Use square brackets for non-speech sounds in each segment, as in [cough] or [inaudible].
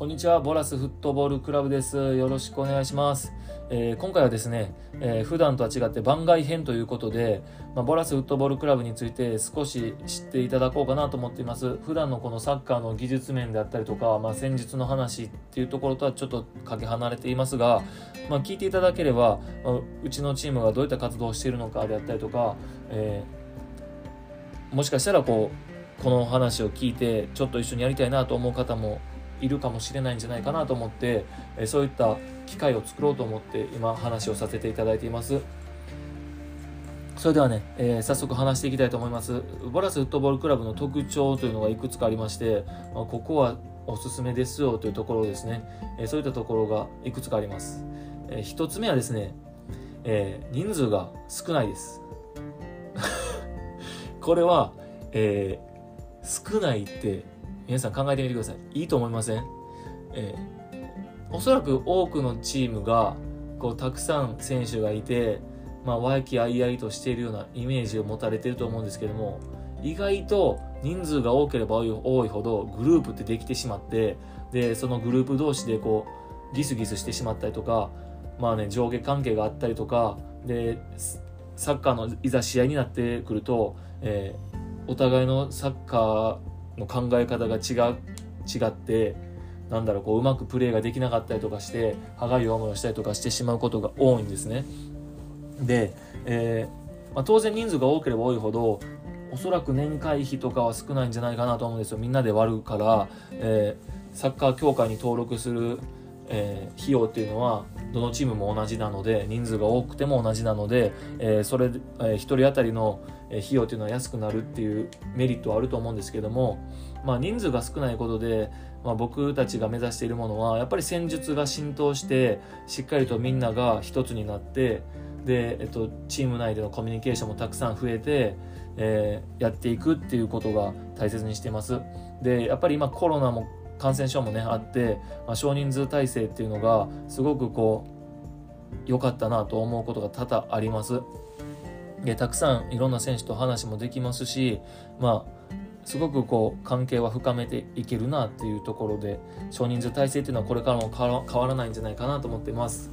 こんにちは、ボラスフットボールクラブです。よろしくお願いします。えー、今回はですね、えー、普段とは違って番外編ということで、まあ、ボラスフットボールクラブについて少し知っていただこうかなと思っています。普段のこのサッカーの技術面であったりとか、まあ、戦術の話っていうところとはちょっとかけ離れていますが、まあ、聞いていただければ、まあ、うちのチームがどういった活動をしているのかであったりとか、えー、もしかしたらこう、この話を聞いてちょっと一緒にやりたいなと思う方もいるかもしれないんじゃないかなと思って、えそういった機会を作ろうと思って今話をさせていただいています。それではね、えー、早速話していきたいと思います。ボラスフットボールクラブの特徴というのがいくつかありまして、まあ、ここはおすすめですよというところですね、えー、そういったところがいくつかあります、えー、1つ目はですね、え人数が少ないです。[laughs] これは、え少ないって皆さん考えてみてください。いいと思いません、えー、おそらく多くのチームがこうたくさん選手がいて、まあ、和気あいあいとしているようなイメージを持たれていると思うんですけども意外と人数が多ければ多いほどグループってできてしまってでそのグループ同士でこうギスギスしてしまったりとかまあね上下関係があったりとかでサッカーのいざ試合になってくると、えー、お互いのサッカーの考え方が違違ってなんだろうこううまくプレーができなかったりとかして歯がゆい思いをしたりとかしてしまうことが多いんですね。で、えー、まあ、当然人数が多ければ多いほどおそらく年会費とかは少ないんじゃないかなと思うんですよみんなで割るから、えー、サッカー協会に登録する、えー、費用っていうのはどのチームも同じなので人数が多くても同じなので、えそれ、えー、1人当たりの費用というのは安くなるっていうメリットはあると思うんですけども、まあ、人数が少ないことで、まあ、僕たちが目指しているものはやっぱり戦術が浸透してしっかりとみんなが一つになってで、えっと、チーム内でのコミュニケーションもたくさん増えて、えー、やっていくっていうことが大切にしています。でやっぱり今コロナも感染症もねあって、まあ、少人数体制っていうのがすごくこう良かったなと思うことが多々あります。でたくさんいろんな選手と話もできますしまあすごくこう関係は深めていけるなっていうところで少人数体制っていうのはこれからも変わらないんじゃないかなと思ってます。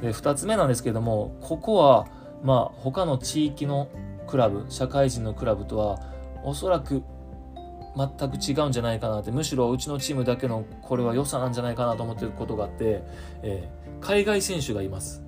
で2つ目なんですけどもここはまあ他の地域のクラブ社会人のクラブとはおそらく全く違うんじゃないかなって。むしろうちのチームだけのこれは良さなんじゃないかなと思ってることがあって、えー、海外選手がいます。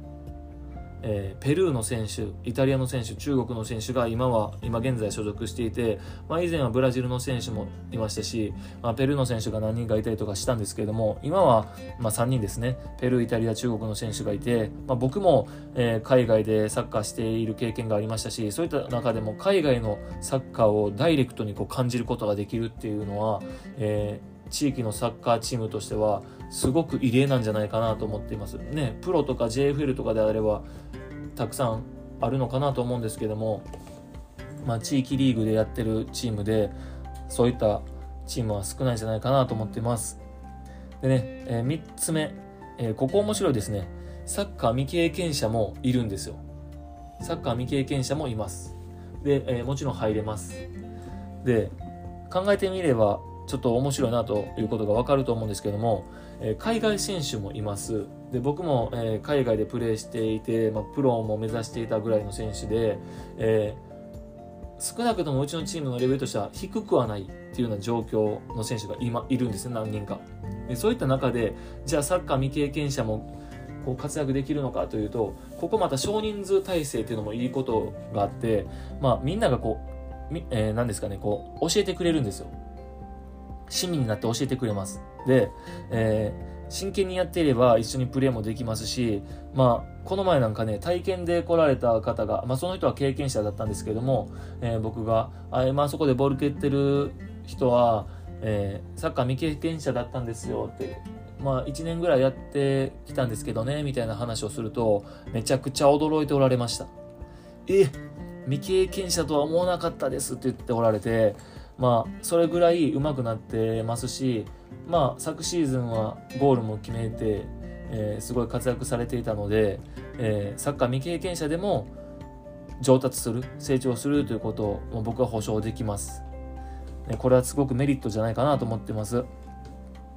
えー、ペルーの選手、イタリアの選手、中国の選手が今は、今現在所属していて、まあ、以前はブラジルの選手もいましたし、まあ、ペルーの選手が何人かいたりとかしたんですけれども、今は、まあ、3人ですね、ペルー、イタリア、中国の選手がいて、まあ、僕も、えー、海外でサッカーしている経験がありましたし、そういった中でも海外のサッカーをダイレクトにこう感じることができるっていうのは、えー地域のサッカーチームとしてはすごく異例なんじゃないかなと思っています。ね、プロとか JFL とかであればたくさんあるのかなと思うんですけども、まあ、地域リーグでやってるチームでそういったチームは少ないんじゃないかなと思っています。でね、えー、3つ目、えー、ここ面白いですね。サッカー未経験者もいるんですよ。サッカー未経験者もいます。で、えー、もちろん入れます。で考えてみればちょっと面白いなということがわかると思うんですけども、えー、海外選手もいます。で僕も、えー、海外でプレーしていて、まあ、プロも目指していたぐらいの選手で、えー、少なくともうちのチームのレベルとしては低くはないっていうような状況の選手が今いるんですね何人か。でそういった中でじゃあサッカー未経験者もこう活躍できるのかというとここまた少人数体制っていうのもいいことがあって、まあ、みんながこう、えー、何ですかねこう教えてくれるんですよ。市民になって教えてくれます。で、えー、真剣にやっていれば一緒にプレーもできますし、まあ、この前なんかね、体験で来られた方が、まあ、その人は経験者だったんですけども、えー、僕が、あまあ、そこでボール蹴ってる人は、えー、サッカー未経験者だったんですよって、まあ、1年ぐらいやってきたんですけどね、みたいな話をすると、めちゃくちゃ驚いておられました。え、未経験者とは思わなかったですって言っておられて、まあ、それぐらい上手くなってますし、まあ、昨シーズンはゴールも決めて、えー、すごい活躍されていたので、えー、サッカー未経験者でも上達する成長するということを僕は保証できます、ね、これはすごくメリットじゃないかなと思ってます。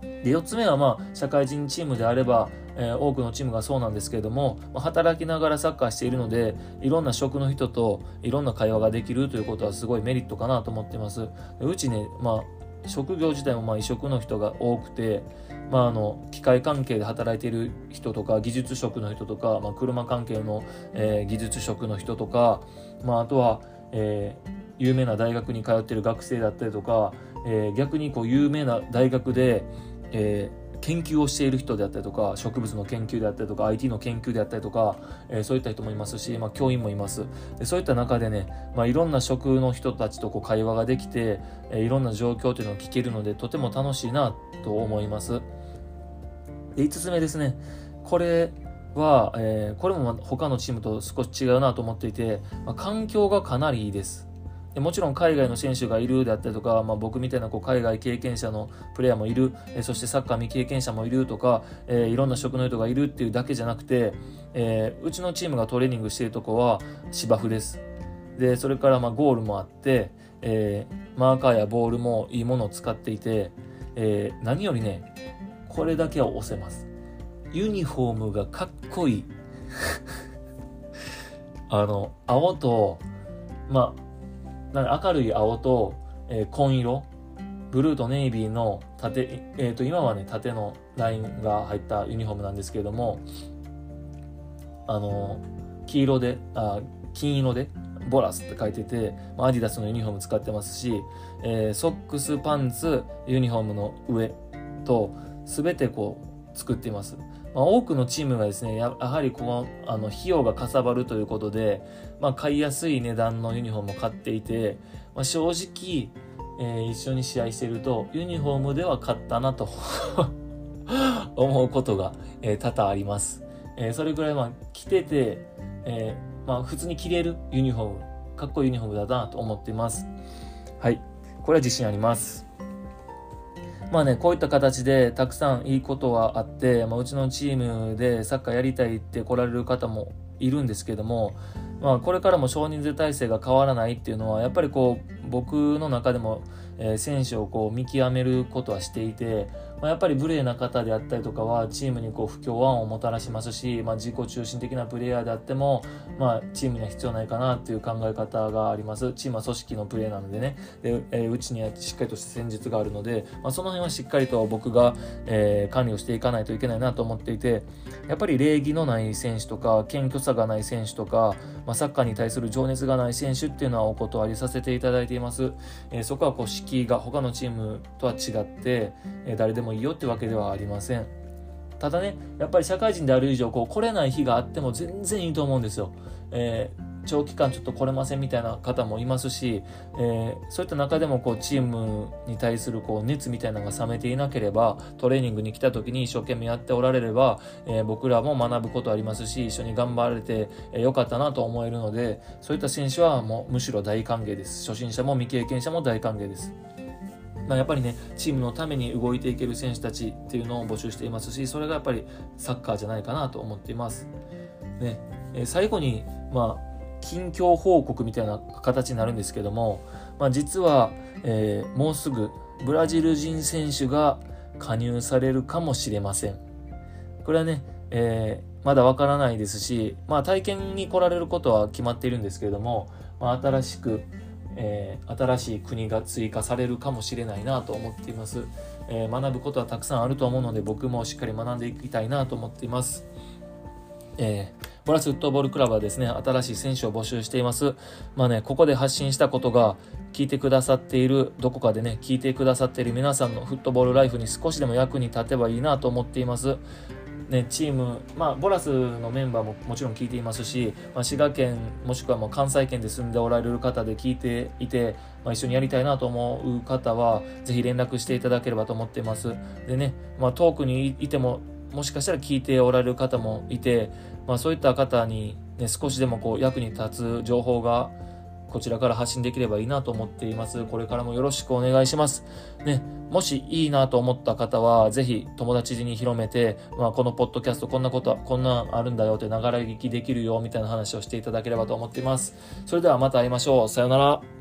で4つ目はまあ社会人チームであれば、えー、多くのチームがそうなんですけれども、まあ、働きながらサッカーしているのでいろんな職の人といろんな会話ができるということはすごいメリットかなと思ってます。うちね、まあ、職業自体もまあ異職の人が多くて、まあ、あの機械関係で働いている人とか技術職の人とか、まあ、車関係の、えー、技術職の人とか、まあ、あとは、えー、有名な大学に通ってる学生だったりとか、えー、逆にこう有名な大学でえー、研究をしている人であったりとか植物の研究であったりとか IT の研究であったりとか、えー、そういった人もいますし、まあ、教員もいます。でそういった中でね、まあ、いろんな職の人たちとこう会話ができて、えー、いろんな状況というのを聞けるのでとても楽しいなと思います。で5つ目ですね。これは、えー、これも他のチームと少し違うなと思っていて、まあ、環境がかなりいいです。でもちろん海外の選手がいるであったりとか、まあ、僕みたいなこう海外経験者のプレイヤーもいる、えそしてサッカー未経験者もいるとか、えー、いろんな職の人がいるっていうだけじゃなくて、えー、うちのチームがトレーニングしているとこは芝生です。でそれからまあゴールもあって、えー、マーカーやボールもいいものを使っていて、え、何よりねこれだけは押せます。ユニフォームがかっこいい。[laughs] あの青とまあな明るい青と、えー、紺色ブルーとネイビーの縦、えー、と今はね縦のラインが入ったユニフォームなんですけれどもあの黄色であ金色でボラスって書いててまあアディダスのユニフォーム使ってますし、えー、ソックスパンツユニフォームの上と全てこう作っています。まあ、多くのチームがですねやはりこのあの費用がかさばるということで、まあ、買いやすい値段のユニフォームを買っていて、まあ、正直、えー、一緒に試合しているとユニフォームでは買ったなと [laughs] 思うことが、えー、多々あります、えー、それぐらいまあ着てて、えーまあ、普通に着れるユニフォームかっこいいユニフォームだなと思っています。はい。これは自信あります。まあね、こういった形でたくさんいいことはあって、まあ、うちのチームでサッカーやりたいって来られる方もいるんですけども、まあ、これからも少人数体制が変わらないっていうのはやっぱりこう僕の中でも、えー、選手をこう見極めることはしていて、まあ、やっぱり無礼な方であったりとかはチームにこう不協和音をもたらしますし、まあ、自己中心的なプレイヤーであっても、まあ、チームには必要ないかなっていう考え方があります。チームは組織のプレーなのでね。で、えー、うちにはしっかりとした戦術があるので、まあ、その辺はしっかりと僕が、えー、管理をしていかないといけないなと思っていてやっぱり礼儀のない選手とか謙虚さがない選手とか、まあ、サッカーに対する情熱がない選手っていうのはお断りさせていただいています、えー、そこはこう敷居が他のチームとは違って、え、誰でももいいよってわけではありません。ただねやっぱり社会人である以上こう来れない日があっても全然いいと思うんですよ、えー長期間ちょっと来れませんみたいな方もいますし、えー、そういった中でもこうチームに対するこう熱みたいなのが冷めていなければトレーニングに来た時に一生懸命やっておられれば、えー、僕らも学ぶことありますし一緒に頑張られてよ、かったなと思えるのでそういった選手はもうむしろ大歓迎です。初心者も未経験者も大歓迎です。まあ、やっぱりねチームのために動いていける選手たちっていうのを募集していますしそれがやっぱりサッカーじゃないかなと思っています。ねえ、最後に、まあ近況報告みたいな形になるんですけども、まあ、実は、えー、もうすぐブラジル人選手が加入されるかもしれません。これはね、えー、まだわからないですし、まあ、体験に来られることは決まっているんですけれども、まあ、新しく、えー、新しい国が追加されるかもしれないなと思っています、えー、学ぶことはたくさんあると思うので僕もしっかり学んでいきたいなと思っています。えーボラスフットボールクラブはですね、新しい選手を募集しています。まあね、ここで発信したことが、聞いてくださっている、どこかでね、聞いてくださっている皆さんのフットボールライフに少しでも役に立てばいいなと思っています。ね、チーム、まあ、ボラスのメンバーももちろん聞いていますし、まあ、滋賀県もしくはもう関西圏で住んでおられる方で聞いていて、まあ、一緒にやりたいなと思う方は、ぜひ連絡していただければと思っています。でね、まあ、遠くにいても、もしかしたら聞いておられる方もいて、まあ、そういった方に、ね、少しでもこう役に立つ情報がこちらから発信できればいいなと思っています。これからもよろしくお願いします。ね、もしいいなと思った方は、ぜひ友達に広めて、まあ、このポッドキャストこんなこと、こんなんあるんだよって流れ聞きできるよみたいな話をしていただければと思っています。それではまた会いましょう。さようなら。